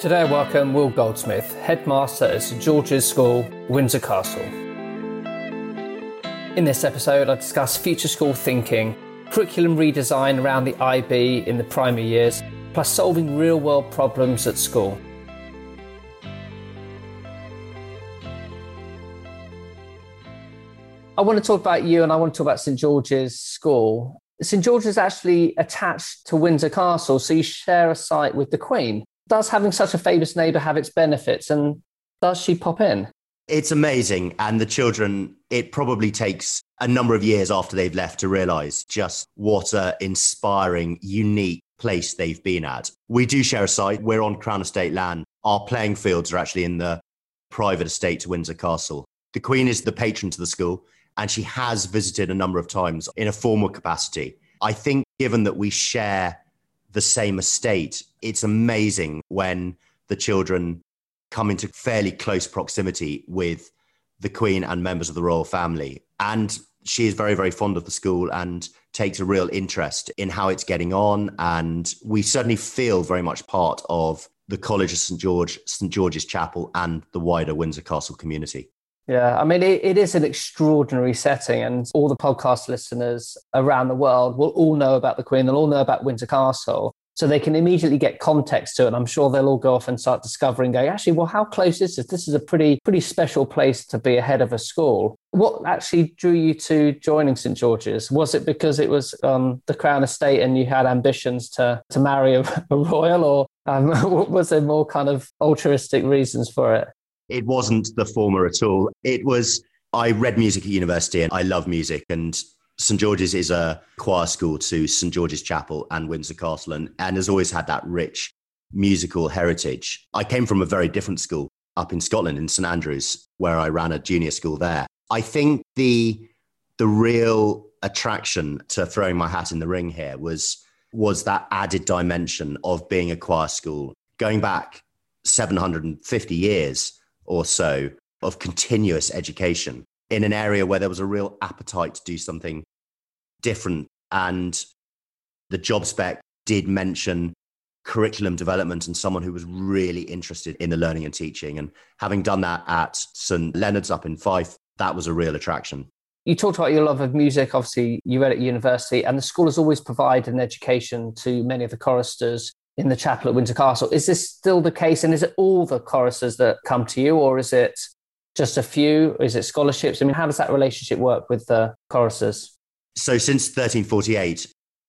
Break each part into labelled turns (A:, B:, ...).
A: Today I welcome Will Goldsmith, headmaster at St George's School, Windsor Castle. In this episode, I discuss future school thinking, curriculum redesign around the IB in the primary years, plus solving real world problems at school. I want to talk about you and I want to talk about St George's School. St George's is actually attached to Windsor Castle, so you share a site with the Queen does having such a famous neighbour have its benefits and does she pop in?
B: It's amazing. And the children, it probably takes a number of years after they've left to realize just what an inspiring, unique place they've been at. We do share a site. We're on Crown Estate land. Our playing fields are actually in the private estate to Windsor Castle. The Queen is the patron to the school, and she has visited a number of times in a formal capacity. I think, given that we share the same estate. It's amazing when the children come into fairly close proximity with the Queen and members of the royal family. And she is very, very fond of the school and takes a real interest in how it's getting on. And we certainly feel very much part of the College of St. George, St. George's Chapel, and the wider Windsor Castle community.
A: Yeah, I mean, it, it is an extraordinary setting, and all the podcast listeners around the world will all know about the Queen. They'll all know about Windsor Castle. So they can immediately get context to it. And I'm sure they'll all go off and start discovering, going, actually, well, how close is this? This is a pretty, pretty special place to be ahead of a school. What actually drew you to joining St George's? Was it because it was um, the Crown Estate and you had ambitions to, to marry a, a royal, or um, was there more kind of altruistic reasons for it?
B: It wasn't the former at all. It was, I read music at university and I love music. And St George's is a choir school to St George's Chapel and Windsor Castle and, and has always had that rich musical heritage. I came from a very different school up in Scotland in St Andrews, where I ran a junior school there. I think the the real attraction to throwing my hat in the ring here was was that added dimension of being a choir school, going back 750 years or so of continuous education in an area where there was a real appetite to do something different. And the job spec did mention curriculum development and someone who was really interested in the learning and teaching. And having done that at St. Leonard's up in Fife, that was a real attraction.
A: You talked about your love of music. Obviously, you read at university, and the school has always provided an education to many of the choristers in the chapel at Windsor Castle. Is this still the case? And is it all the choristers that come to you, or is it just a few? Is it scholarships? I mean, how does that relationship work with the choristers?
B: So since 1348,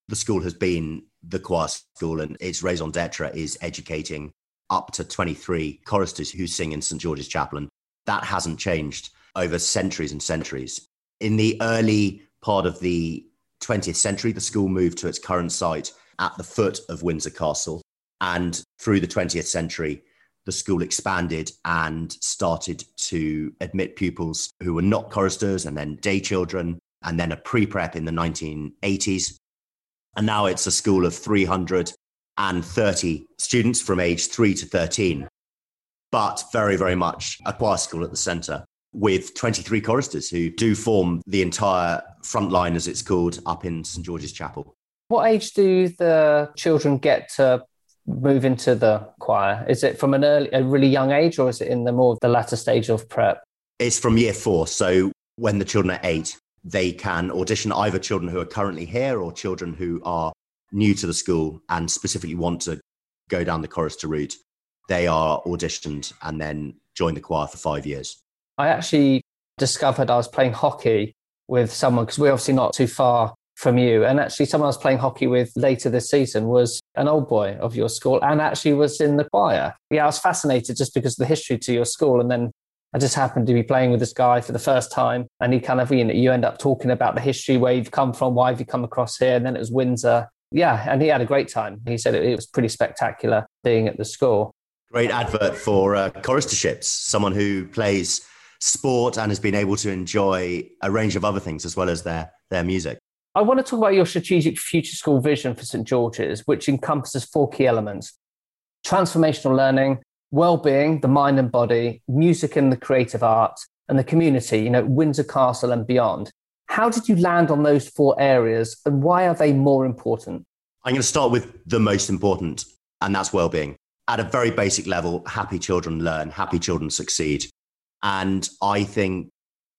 B: the school has been the choir school and its raison d'etre is educating up to 23 choristers who sing in St. George's Chapel. And that hasn't changed over centuries and centuries. In the early part of the 20th century, the school moved to its current site at the foot of Windsor Castle. And through the 20th century, the school expanded and started to admit pupils who were not choristers and then day children and then a pre-prep in the 1980s. And now it's a school of 330 students from age 3 to 13, but very, very much a choir school at the centre with 23 choristers who do form the entire front line, as it's called, up in St George's Chapel.
A: What age do the children get to move into the choir? Is it from an early, a really young age, or is it in the more the latter stage of prep?
B: It's from year four. So when the children are eight, they can audition either children who are currently here or children who are new to the school and specifically want to go down the chorister route. They are auditioned and then join the choir for five years.
A: I actually discovered I was playing hockey with someone because we're obviously not too far from you. And actually, someone I was playing hockey with later this season was an old boy of your school and actually was in the choir. Yeah, I was fascinated just because of the history to your school. And then I just happened to be playing with this guy for the first time. And he kind of, you know, you end up talking about the history, where you've come from, why have you come across here? And then it was Windsor. Yeah, and he had a great time. He said it, it was pretty spectacular being at the school.
B: Great advert for uh, choristerships, someone who plays sport and has been able to enjoy a range of other things as well as their, their music.
A: I want to talk about your strategic future school vision for St George's, which encompasses four key elements transformational learning, well-being, the mind and body, music and the creative arts, and the community, you know, Windsor Castle and beyond. How did you land on those four areas and why are they more important?
B: I'm going to start with the most important, and that's well-being. at a very basic level, happy children learn, happy children succeed. And I think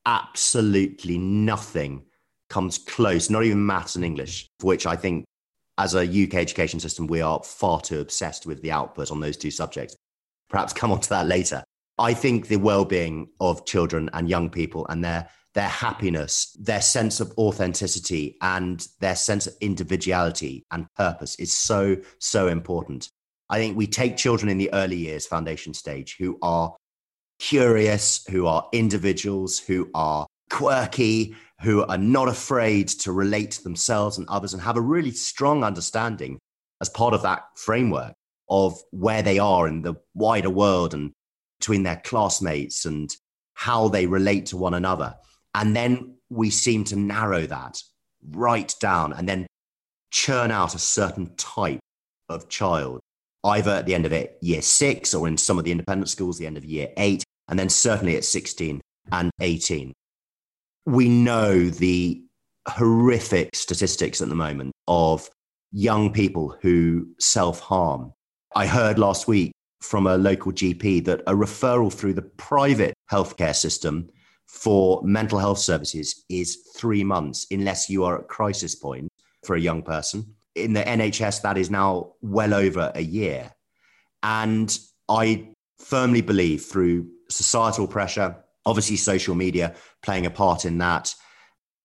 B: absolutely nothing comes close, not even maths and English, which I think as a UK education system, we are far too obsessed with the output on those two subjects. Perhaps come on to that later. I think the well-being of children and young people and their their happiness, their sense of authenticity and their sense of individuality and purpose is so so important. I think we take children in the early years foundation stage who are curious, who are individuals, who are quirky, who are not afraid to relate to themselves and others and have a really strong understanding as part of that framework of where they are in the wider world and between their classmates and how they relate to one another. And then we seem to narrow that right down and then churn out a certain type of child, either at the end of it, year six, or in some of the independent schools, the end of year eight, and then certainly at 16 and 18. We know the horrific statistics at the moment of young people who self harm. I heard last week from a local GP that a referral through the private healthcare system for mental health services is three months, unless you are at crisis point for a young person. In the NHS, that is now well over a year. And I firmly believe through societal pressure, obviously social media playing a part in that.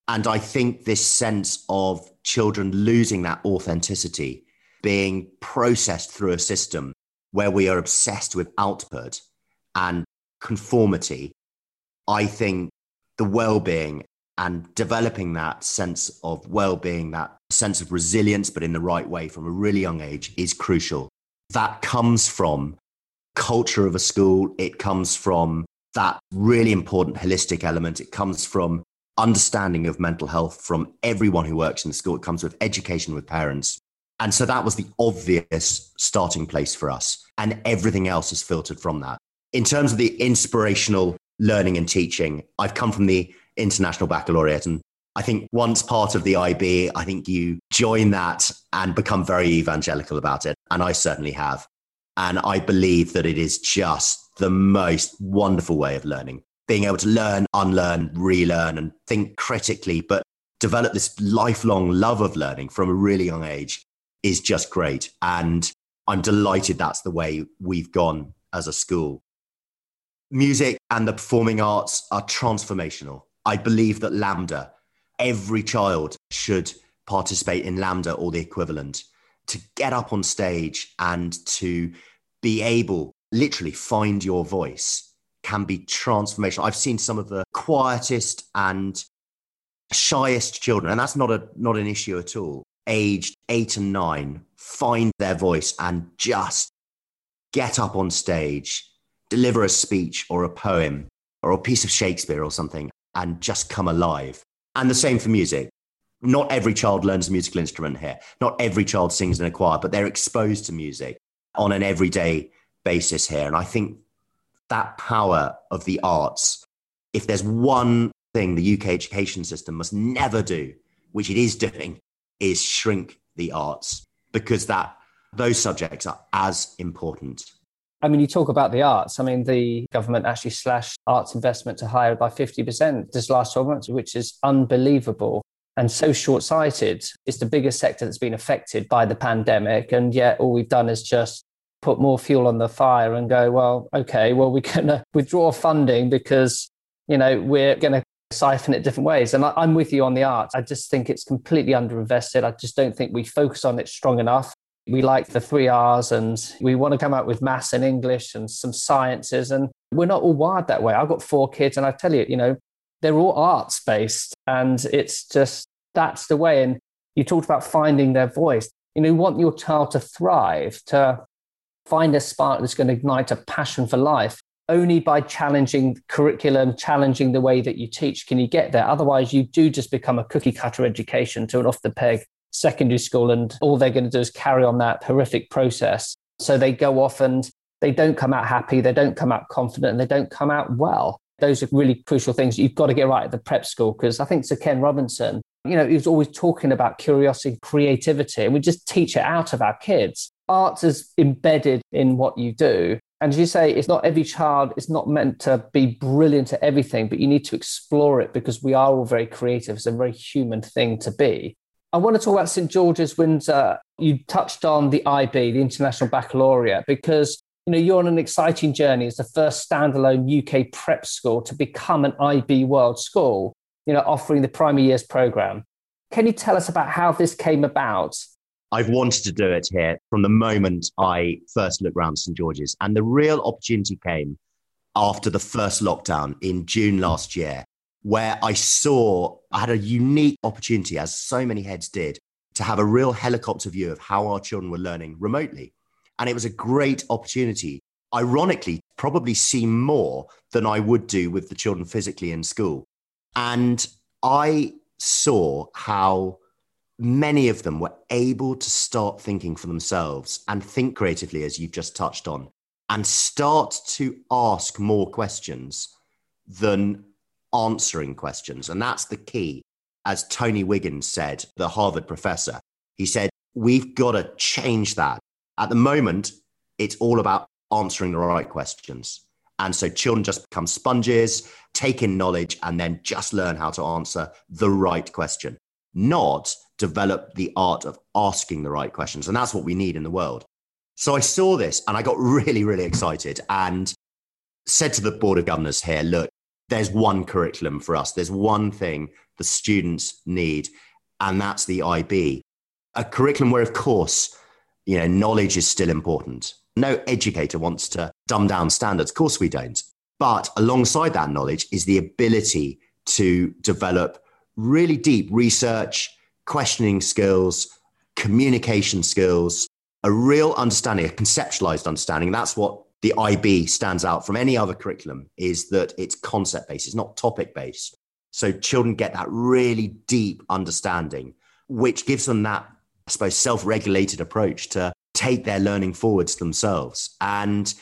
B: And I think this sense of children losing that authenticity, being processed through a system where we are obsessed with output and conformity, I think the well being and developing that sense of well being, that sense of resilience, but in the right way from a really young age is crucial. That comes from culture of a school. It comes from that really important holistic element. It comes from understanding of mental health from everyone who works in the school. It comes with education with parents. And so that was the obvious starting place for us. And everything else is filtered from that. In terms of the inspirational learning and teaching, I've come from the International Baccalaureate. And I think once part of the IB, I think you join that and become very evangelical about it. And I certainly have. And I believe that it is just the most wonderful way of learning, being able to learn, unlearn, relearn, and think critically, but develop this lifelong love of learning from a really young age is just great. And I'm delighted that's the way we've gone as a school. Music and the performing arts are transformational. I believe that LAMDA, every child should participate in LAMDA or the equivalent to get up on stage and to be able literally find your voice can be transformational. I've seen some of the quietest and shyest children, and that's not a not an issue at all. Aged eight and nine, find their voice and just get up on stage, deliver a speech or a poem or a piece of Shakespeare or something, and just come alive. And the same for music not every child learns a musical instrument here. Not every child sings in a choir, but they're exposed to music on an everyday basis here. And I think that power of the arts, if there's one thing the UK education system must never do, which it is doing, is shrink the arts because that those subjects are as important.
A: I mean, you talk about the arts. I mean, the government actually slashed arts investment to higher by 50% this last 12 months, which is unbelievable and so short sighted. It's the biggest sector that's been affected by the pandemic. And yet, all we've done is just put more fuel on the fire and go, well, okay, well, we're going to withdraw funding because, you know, we're going to siphon it different ways. And I, am with you on the arts. I just think it's completely underinvested. I just don't think we focus on it strong enough. We like the three R's and we want to come out with maths and English and some sciences. And we're not all wired that way. I've got four kids and I tell you, you know, they're all arts based and it's just that's the way and you talked about finding their voice you know you want your child to thrive to find a spark that's going to ignite a passion for life only by challenging curriculum challenging the way that you teach. Can you get there? Otherwise you do just become a cookie cutter education to an off the peg secondary school and all they're going to do is carry on that horrific process. So they go off and they don't come out happy they don't come out confident and they don't come out well. Those are really crucial things you've got to get right at the prep school because I think Sir Ken Robinson, you know, he was always talking about curiosity, and creativity, and we just teach it out of our kids. Art is embedded in what you do. And as you say, it's not every child, it's not meant to be brilliant at everything, but you need to explore it because we are all very creative. It's a very human thing to be. I want to talk about St. George's Windsor. You touched on the IB, the International Baccalaureate, because you know you're on an exciting journey as the first standalone UK prep school to become an IB World School, you know, offering the primary years program. Can you tell us about how this came about
B: I've wanted to do it here from the moment I first looked around St. George's. And the real opportunity came after the first lockdown in June last year, where I saw I had a unique opportunity, as so many heads did, to have a real helicopter view of how our children were learning remotely. And it was a great opportunity. Ironically, probably see more than I would do with the children physically in school. And I saw how many of them were able to start thinking for themselves and think creatively, as you've just touched on, and start to ask more questions than answering questions. And that's the key. As Tony Wiggins said, the Harvard professor, he said, we've got to change that. At the moment, it's all about answering the right questions. And so children just become sponges, take in knowledge, and then just learn how to answer the right question, not develop the art of asking the right questions. And that's what we need in the world. So I saw this and I got really, really excited and said to the Board of Governors here look, there's one curriculum for us, there's one thing the students need, and that's the IB. A curriculum where, of course, you know, knowledge is still important. No educator wants to dumb down standards. Of course, we don't. But alongside that knowledge is the ability to develop really deep research, questioning skills, communication skills, a real understanding, a conceptualized understanding. That's what the IB stands out from any other curriculum is that it's concept based, it's not topic based. So children get that really deep understanding, which gives them that, I suppose, self regulated approach to take their learning forwards themselves. And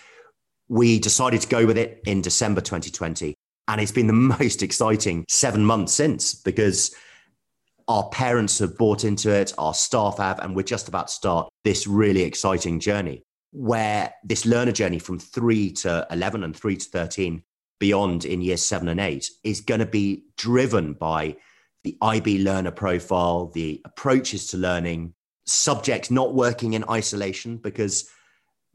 B: we decided to go with it in December 2020. And it's been the most exciting seven months since because our parents have bought into it, our staff have, and we're just about to start this really exciting journey where this learner journey from three to 11 and three to 13 beyond in years seven and eight is going to be driven by the IB learner profile, the approaches to learning, subjects not working in isolation because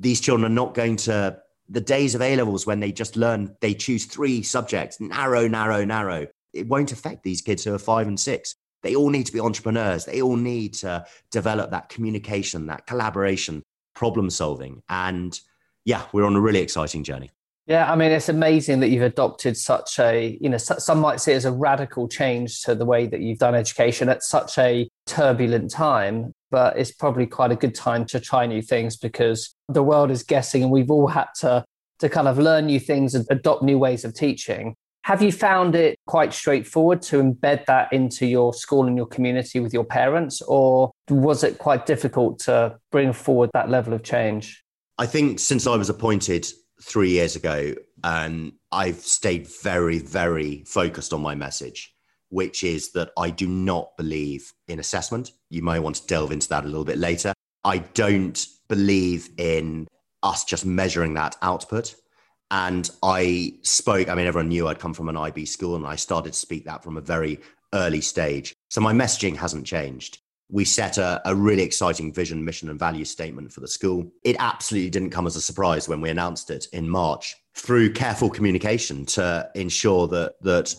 B: these children are not going to the days of A levels when they just learn, they choose three subjects, narrow, narrow, narrow. It won't affect these kids who are five and six they all need to be entrepreneurs. They all need to develop that communication, that collaboration, problem solving. And yeah, we're on a really exciting journey.
A: Yeah, I mean, it's amazing that you've adopted such a, you know, some might say as a radical change to the way that you've done education at such a turbulent time. But it's probably quite a good time to try new things because the world is guessing and we've all had to, to kind of learn new things and adopt new ways of teaching. Have you found it quite straightforward to embed that into your school and your community with your parents, or was it quite difficult to bring forward that level of change?
B: I think since I was appointed three years ago, and I've stayed very, very focused on my message, which is that I do not believe in assessment. You may want to delve into that a little bit later. I don't believe in us just measuring that output. And I spoke, I mean, everyone knew I'd come from an IB school and I started to speak that from a very early stage. So my messaging hasn't changed. We set a, a really exciting vision, mission, and value statement for the school. It absolutely didn't come as a surprise when we announced it in March through careful communication to ensure that, that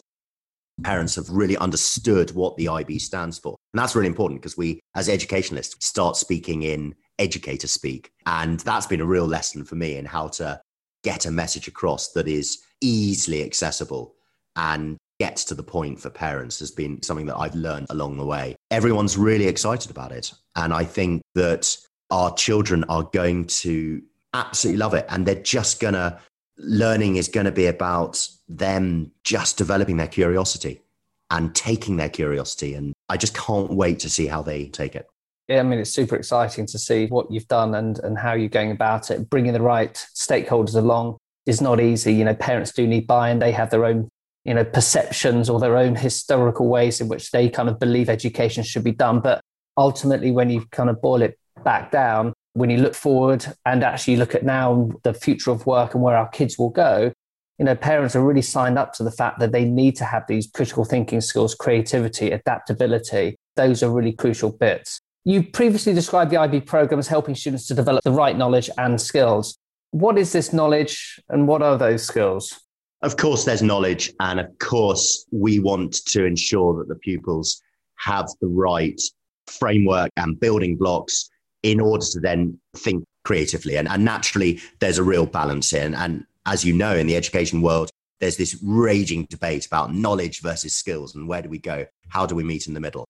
B: parents have really understood what the IB stands for. And that's really important because we, as educationalists, start speaking in educator speak. And that's been a real lesson for me in how to get a message across that is easily accessible and gets to the point for parents has been something that I've learned along the way. Everyone's really excited about it. And I think that our children are going to absolutely love it. And they're just going to, learning is going to be about them just developing their curiosity and taking their curiosity. And I just can't wait to see how they take it.
A: I mean, it's super exciting to see what you've done and, and how you're going about it. Bringing the right stakeholders along is not easy. You know, parents do need buy-in. They have their own, you know, perceptions or their own historical ways in which they kind of believe education should be done. But ultimately, when you kind of boil it back down, when you look forward and actually look at now the future of work and where our kids will go, you know, parents are really signed up to the fact that they need to have these critical thinking skills, creativity, adaptability. Those are really crucial bits. You previously described the IB program as helping students to develop the right knowledge and skills. What is this knowledge and what are those skills?
B: Of course, there's knowledge. And of course, we want to ensure that the pupils have the right framework and building blocks in order to then think creatively. And, and naturally, there's a real balance in. And as you know, in the education world, there's this raging debate about knowledge versus skills and where do we go? How do we meet in the middle?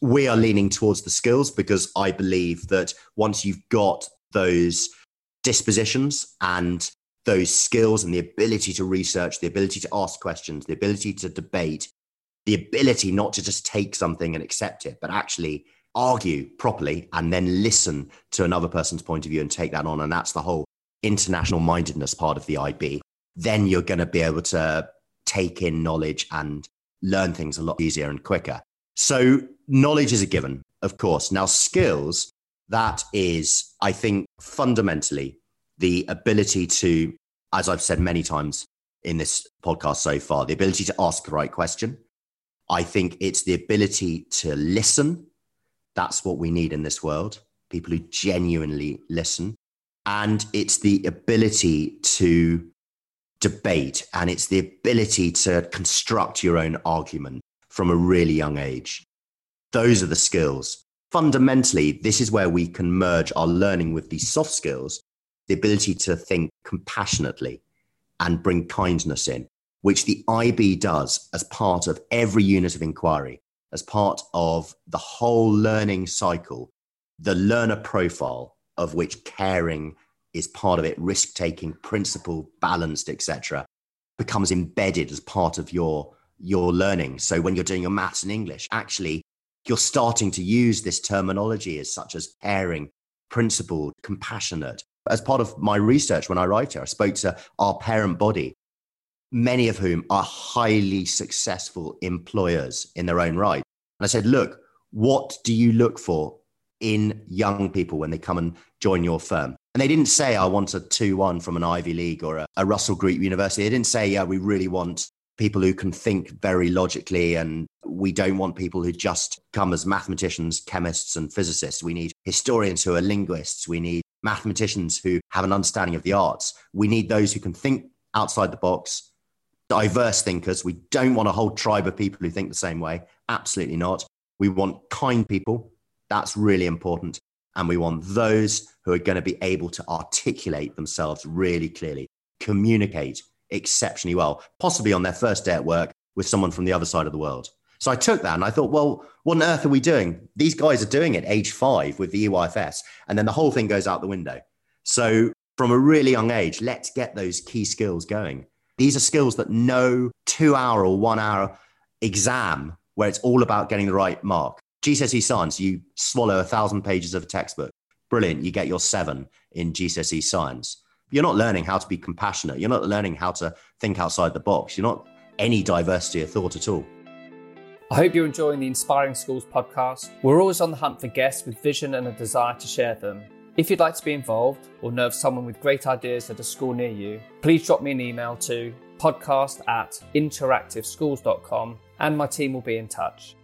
B: We are leaning towards the skills because I believe that once you've got those dispositions and those skills and the ability to research, the ability to ask questions, the ability to debate, the ability not to just take something and accept it, but actually argue properly and then listen to another person's point of view and take that on. And that's the whole international mindedness part of the IB. Then you're going to be able to take in knowledge and learn things a lot easier and quicker. So, knowledge is a given, of course. Now, skills, that is, I think, fundamentally the ability to, as I've said many times in this podcast so far, the ability to ask the right question. I think it's the ability to listen that's what we need in this world people who genuinely listen. And it's the ability to debate and it's the ability to construct your own argument from a really young age. Those are the skills. Fundamentally, this is where we can merge our learning with these soft skills, the ability to think compassionately and bring kindness in, which the IB does as part of every unit of inquiry as part of the whole learning cycle, the learner profile of which caring is part of it, risk taking, principle, balanced, etc., becomes embedded as part of your your learning. So when you're doing your maths and English, actually you're starting to use this terminology as such as caring, principled, compassionate. As part of my research when I write here, I spoke to our parent body many of whom are highly successful employers in their own right. And I said, look, what do you look for in young people when they come and join your firm? And they didn't say, I want a 2 1 from an Ivy League or a, a Russell Group University. They didn't say, yeah, we really want people who can think very logically and we don't want people who just come as mathematicians, chemists, and physicists. We need historians who are linguists. We need mathematicians who have an understanding of the arts. We need those who can think outside the box, diverse thinkers. We don't want a whole tribe of people who think the same way. Absolutely not. We want kind people. That's really important. And we want those who are going to be able to articulate themselves really clearly, communicate exceptionally well, possibly on their first day at work with someone from the other side of the world. So I took that and I thought, well, what on earth are we doing? These guys are doing it age five with the EYFS. And then the whole thing goes out the window. So from a really young age, let's get those key skills going. These are skills that no two hour or one hour exam where it's all about getting the right mark. GCSE science, you swallow a thousand pages of a textbook. Brilliant. You get your seven in GCSE science. You're not learning how to be compassionate. You're not learning how to think outside the box. You're not any diversity of thought at all.
A: I hope you're enjoying the Inspiring Schools podcast. We're always on the hunt for guests with vision and a desire to share them. If you'd like to be involved or know of someone with great ideas at a school near you, please drop me an email to podcast at interactiveschools.com and my team will be in touch.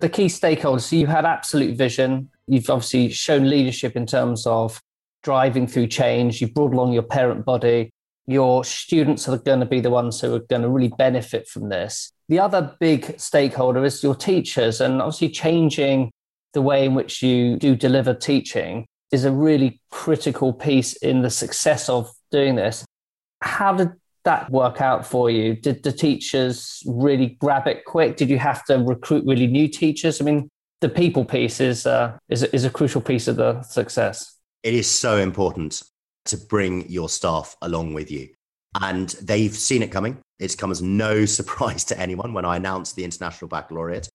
A: The key stakeholders, so you had absolute vision. You've obviously shown leadership in terms of driving through change. You've brought along your parent body. Your students are going to be the ones who are going to really benefit from this. The other big stakeholder is your teachers, and obviously changing the way in which you do deliver teaching is a really critical piece in the success of doing this. How did that work out for you? Did the teachers really grab it quick? Did you have to recruit really new teachers? I mean, the people piece is, uh, is, is a crucial piece of the success.
B: It is so important to bring your staff along with you. And they've seen it coming. It's come as no surprise to anyone when I announced the International Baccalaureate.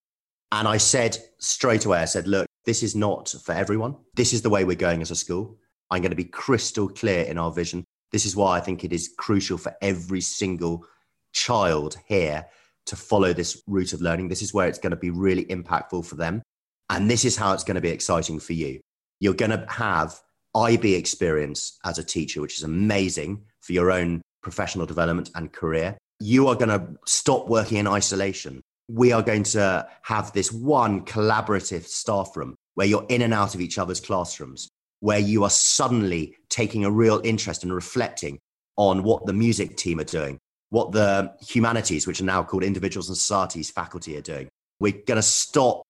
B: And I said straight away, I said, look, this is not for everyone. This is the way we're going as a school. I'm going to be crystal clear in our vision. This is why I think it is crucial for every single child here to follow this route of learning. This is where it's going to be really impactful for them. And this is how it's going to be exciting for you. You're going to have IB experience as a teacher, which is amazing for your own professional development and career. You are going to stop working in isolation. We are going to have this one collaborative staff room where you're in and out of each other's classrooms, where you are suddenly taking a real interest and reflecting on what the music team are doing, what the humanities, which are now called individuals and societies faculty, are doing. We're going to stop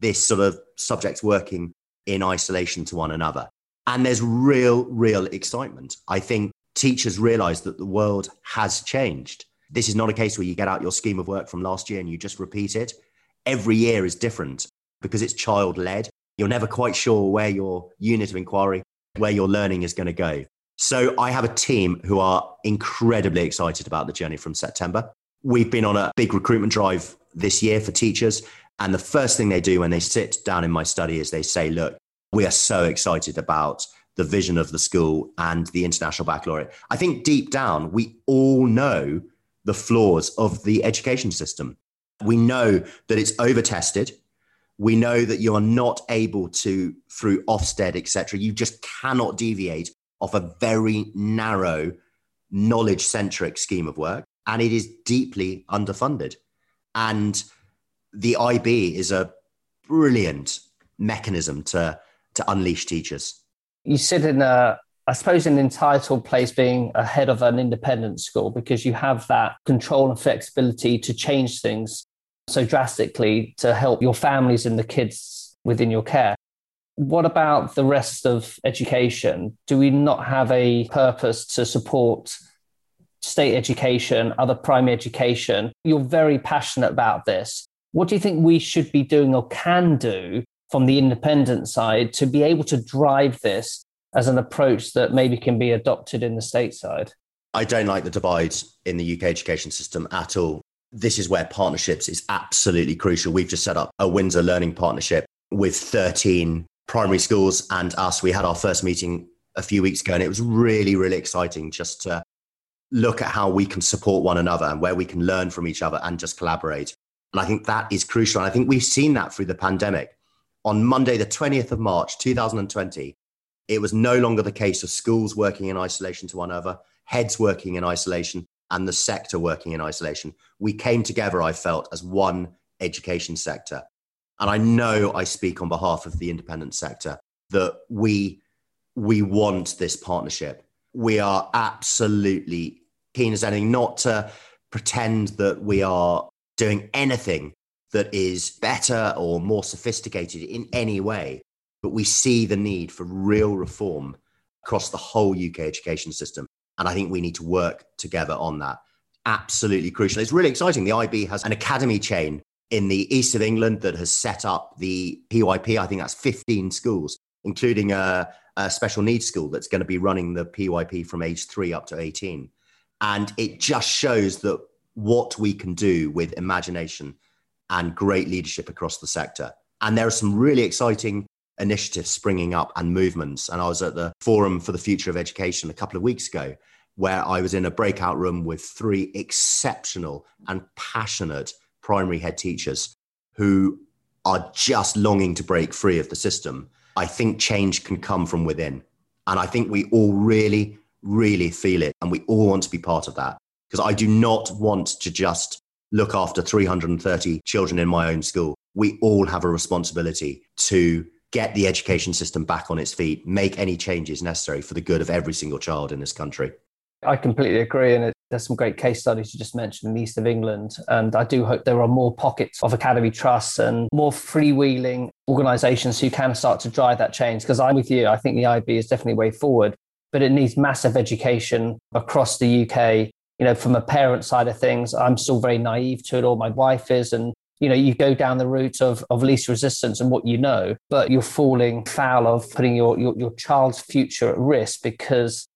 B: this sort of subjects working in isolation to one another. And there's real, real excitement. I think teachers realize that the world has changed. This is not a case where you get out your scheme of work from last year and you just repeat it. Every year is different because it's child led. You're never quite sure where your unit of inquiry, where your learning is going to go. So I have a team who are incredibly excited about the journey from September. We've been on a big recruitment drive this year for teachers. And the first thing they do when they sit down in my study is they say, look, we are so excited about the vision of the school and the international baccalaureate. I think deep down, we all know the flaws of the education system. We know that it's over tested. We know that you are not able to, through Ofsted, etc., you just cannot deviate off a very narrow, knowledge centric scheme of work. And it is deeply underfunded. And the IB is a brilliant mechanism to, to unleash teachers.
A: You sit in a, I suppose, an entitled place being a head of an independent school because you have that control and flexibility to change things so drastically to help your families and the kids within your care. What about the rest of education? Do we not have a purpose to support state education, other primary education? You're very passionate about this. What do you think we should be doing or can do from the independent side to be able to drive this as an approach that maybe can be adopted in the state side?
B: I don't like the divide in the UK education system at all. This is where partnerships is absolutely crucial. We've just set up a Windsor Learning Partnership with 13 primary schools and us. We had our first meeting a few weeks ago, and it was really, really exciting just to look at how we can support one another and where we can learn from each other and just collaborate. And I think that is crucial. And I think we've seen that through the pandemic. On Monday, the 20th of March, 2020, it was no longer the case of schools working in isolation to one another, heads working in isolation, and the sector working in isolation. We came together, I felt, as one education sector. And I know I speak on behalf of the independent sector that we, we want this partnership. We are absolutely keen as anything not to pretend that we are doing anything that is better or more sophisticated in any way. But we see the need for real reform across the whole UK education system. And I think we need to work together on that. Absolutely crucial. It's really exciting. The IB has an academy chain in the east of England that has set up the PYP. I think that's 15 schools, including a, a special needs school that's going to be running the PYP from age three up to 18. And it just shows that what we can do with imagination and great leadership across the sector. And there are some really exciting initiatives springing up and movements. And I was at the Forum for the Future of Education a couple of weeks ago, where I was in a breakout room with three exceptional and passionate primary head teachers who are just longing to break free of the system. I think change can come from within. And I think we all really, really feel it. And we all want to be part of that because I do not want to just look after 330 children in my own school. We all have a responsibility to get the education system back on its feet, make any changes necessary for the good of every single child in this country.
A: I completely agree. And there's some great case studies you just mentioned in the east of England. And I do hope there are more pockets of academy trusts and more freewheeling organizations who can start to drive that change. Because I'm with you. I think the IB is definitely way forward, but it needs massive education across the UK you know, from a parent side of things, I'm still very naive to it, or my wife is. And, you know, you go down the route of, of least resistance and what you know, but you're falling foul of putting your, your, your child's future at risk because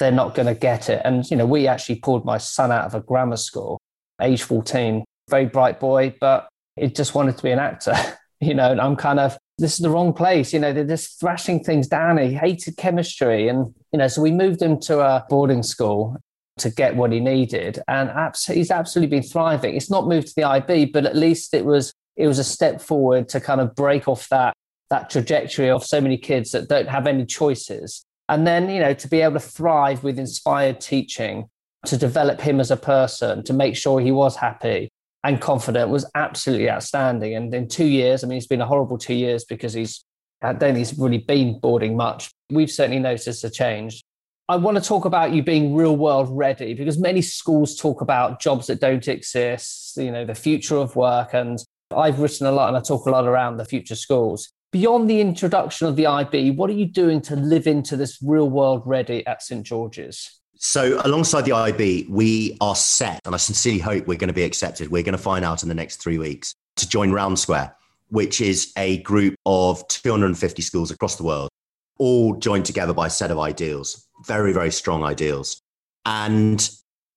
A: they're not going to get it. And, you know, we actually pulled my son out of a grammar school, age 14, very bright boy, but it just wanted to be an actor, you know, and I'm kind of, this is the wrong place. You know, they're just thrashing things down. He hated chemistry. And, you know, so we moved him to a boarding school to get what he needed. And abs- he's absolutely been thriving. It's not moved to the IB, but at least it was it was a step forward to kind of break off that that trajectory of so many kids that don't have any choices. And then, you know, to be able to thrive with inspired teaching, to develop him as a person, to make sure he was happy and confident was absolutely outstanding. And in two years, I mean, it's been a horrible two years because he's, I don't think he's really been boarding much. We've certainly noticed a change. I want to talk about you being real world ready because many schools talk about jobs that don't exist, you know, the future of work. And I've written a lot and I talk a lot around the future schools. Beyond the introduction of the IB, what are you doing to live into this real world ready at St. George's?
B: So, alongside the IB, we are set, and I sincerely hope we're going to be accepted. We're going to find out in the next three weeks to join Round Square, which is a group of 250 schools across the world, all joined together by a set of ideals, very, very strong ideals. And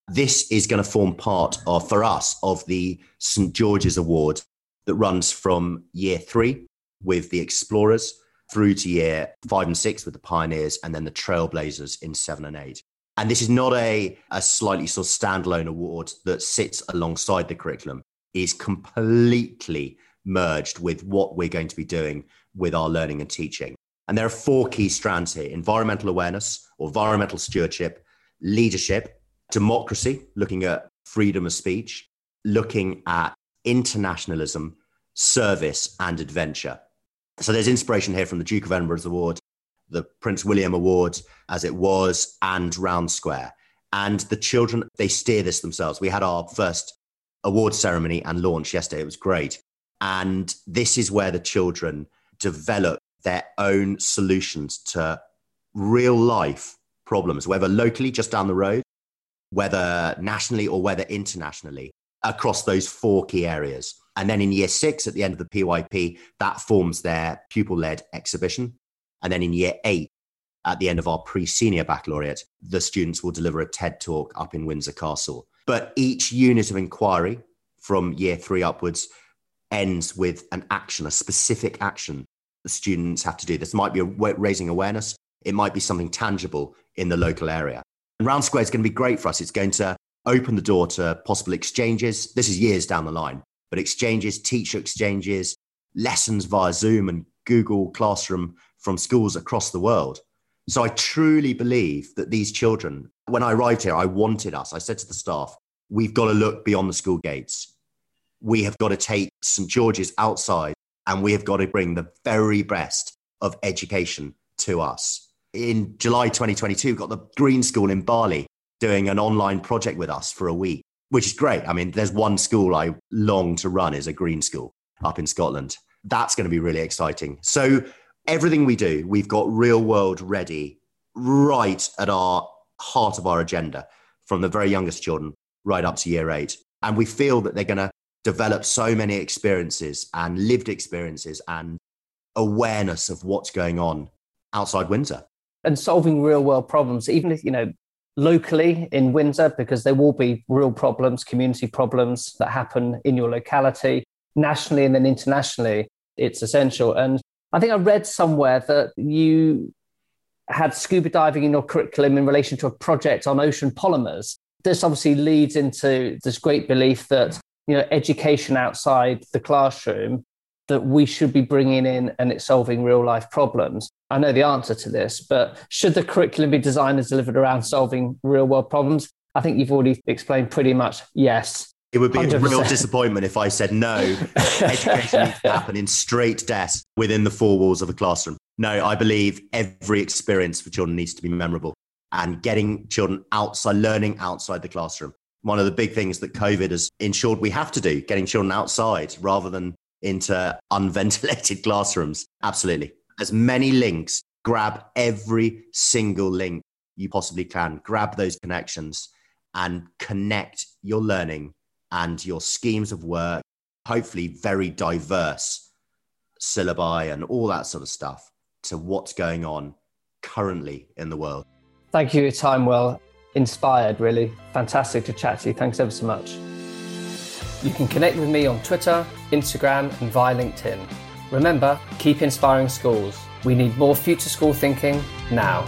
B: this is going to form part of, for us, of the St. George's Award that runs from year three with the explorers through to year five and six with the pioneers and then the trailblazers in seven and eight. And this is not a, a slightly sort of standalone award that sits alongside the curriculum, is completely merged with what we're going to be doing with our learning and teaching. And there are four key strands here environmental awareness or environmental stewardship, leadership, democracy, looking at freedom of speech, looking at internationalism, service, and adventure. So there's inspiration here from the Duke of Edinburgh's award, the Prince William Award, as it was, and Round Square. And the children, they steer this themselves. We had our first award ceremony and launch yesterday. It was great. And this is where the children develop their own solutions to real life problems, whether locally, just down the road, whether nationally or whether internationally, across those four key areas. And then in year six, at the end of the PYP, that forms their pupil led exhibition. And then in year eight, at the end of our pre senior baccalaureate, the students will deliver a TED talk up in Windsor Castle. But each unit of inquiry from year three upwards ends with an action, a specific action the students have to do. This might be raising awareness, it might be something tangible in the local area. And Round Square is going to be great for us. It's going to open the door to possible exchanges. This is years down the line, but exchanges, teacher exchanges, lessons via Zoom and Google Classroom from schools across the world. So I truly believe that these children, when I arrived here, I wanted us, I said to the staff, we've got to look beyond the school gates. We have got to take St. George's outside and we have got to bring the very best of education to us. In July 2022, we got the Green School in Bali doing an online project with us for a week, which is great. I mean, there's one school I long to run is a green school up in Scotland. That's going to be really exciting. So everything we do, we've got real world ready right at our heart of our agenda from the very youngest children right up to year eight. And we feel that they're going to develop so many experiences and lived experiences and awareness of what's going on outside Windsor.
A: And solving real world problems, even if, you know, locally in Windsor, because there will be real problems, community problems that happen in your locality, nationally and then internationally, it's essential. And I think I read somewhere that you had scuba diving in your curriculum in relation to a project on ocean polymers. This obviously leads into this great belief that you know education outside the classroom that we should be bringing in and it's solving real life problems. I know the answer to this, but should the curriculum be designed and delivered around solving real world problems? I think you've already explained pretty much yes.
B: It would be 100%. a real disappointment if I said no. Education needs to happen in straight desks within the four walls of a classroom. No, I believe every experience for children needs to be memorable and getting children outside, learning outside the classroom. One of the big things that COVID has ensured we have to do, getting children outside rather than into unventilated classrooms. Absolutely. As many links, grab every single link you possibly can, grab those connections and connect your learning and your schemes of work, hopefully very diverse syllabi and all that sort of stuff to what's going on currently in the world.
A: Thank you for your time, Will. Inspired, really. Fantastic to chat to you. Thanks ever so much. You can connect with me on Twitter, Instagram, and via LinkedIn. Remember, keep inspiring schools. We need more future school thinking now.